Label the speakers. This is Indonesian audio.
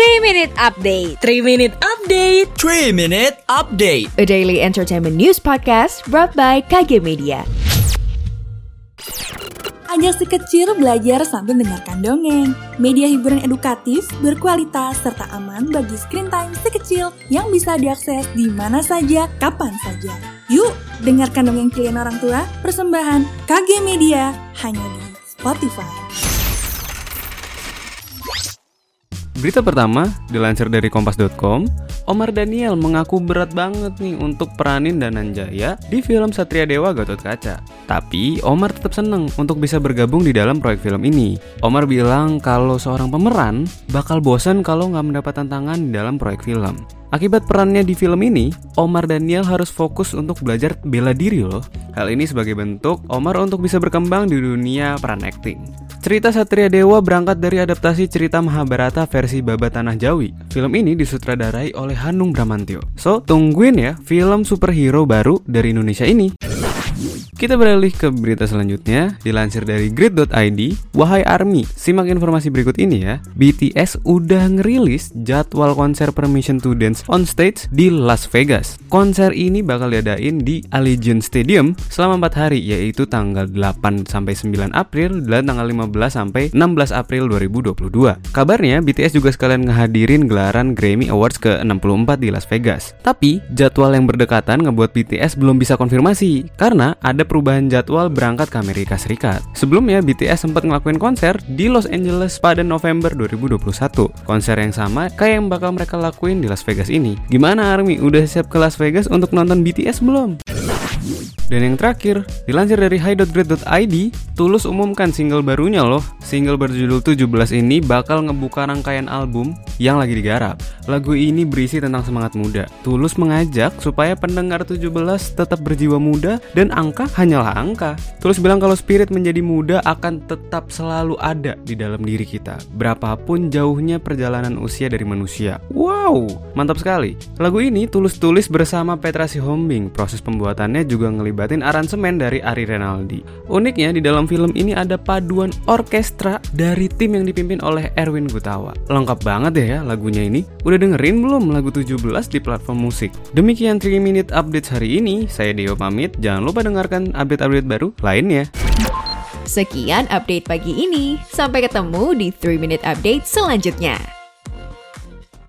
Speaker 1: 3 Minute Update
Speaker 2: 3 Minute Update
Speaker 3: 3 Minute Update
Speaker 1: A daily entertainment news podcast brought by KG Media
Speaker 4: Ajak si kecil belajar sambil mendengarkan dongeng. Media hiburan edukatif, berkualitas, serta aman bagi screen time si kecil yang bisa diakses di mana saja, kapan saja. Yuk, dengarkan dongeng kalian orang tua, persembahan KG Media, hanya di Spotify.
Speaker 5: Berita pertama dilansir dari kompas.com, Omar Daniel mengaku berat banget nih untuk peranin Dananjaya di film Satria Dewa Gatot Kaca. Tapi Omar tetap seneng untuk bisa bergabung di dalam proyek film ini. Omar bilang kalau seorang pemeran bakal bosan kalau nggak mendapat tantangan di dalam proyek film. Akibat perannya di film ini, Omar Daniel harus fokus untuk belajar bela diri loh. Hal ini sebagai bentuk Omar untuk bisa berkembang di dunia peran acting. Cerita Satria Dewa berangkat dari adaptasi cerita Mahabharata versi Baba Tanah Jawi. Film ini disutradarai oleh Hanung Bramantyo. So, tungguin ya film superhero baru dari Indonesia ini. Kita beralih ke berita selanjutnya, dilansir dari grid.id, Wahai ARMY, simak informasi berikut ini ya. BTS udah ngerilis jadwal konser Permission to Dance on stage di Las Vegas. Konser ini bakal diadain di Allegiant Stadium selama 4 hari, yaitu tanggal 8 sampai 9 April dan tanggal 15 sampai 16 April 2022. Kabarnya BTS juga sekalian ngehadirin gelaran Grammy Awards ke-64 di Las Vegas. Tapi jadwal yang berdekatan ngebuat BTS belum bisa konfirmasi karena ada perubahan jadwal berangkat ke Amerika Serikat. Sebelumnya BTS sempat ngelakuin konser di Los Angeles pada November 2021. Konser yang sama kayak yang bakal mereka lakuin di Las Vegas ini. Gimana Army? Udah siap ke Las Vegas untuk nonton BTS belum? Dan yang terakhir, dilansir dari high.grade.id, Tulus umumkan single barunya loh. Single berjudul 17 ini bakal ngebuka rangkaian album yang lagi digarap. Lagu ini berisi tentang semangat muda. Tulus mengajak supaya pendengar 17 tetap berjiwa muda dan angka hanyalah angka. Tulus bilang kalau spirit menjadi muda akan tetap selalu ada di dalam diri kita. Berapapun jauhnya perjalanan usia dari manusia. Wow, mantap sekali. Lagu ini Tulus tulis bersama Petra Sihombing. Proses pembuatannya juga ngelibatin aransemen dari Ari Renaldi. Uniknya di dalam film ini ada paduan orkestra dari tim yang dipimpin oleh Erwin Gutawa. Lengkap banget ya, ya lagunya ini. Udah dengerin belum lagu 17 di platform musik? Demikian 3 Minute Update hari ini. Saya Dio pamit. Jangan lupa dengarkan update-update baru lainnya.
Speaker 1: Sekian update pagi ini. Sampai ketemu di 3 Minute Update selanjutnya.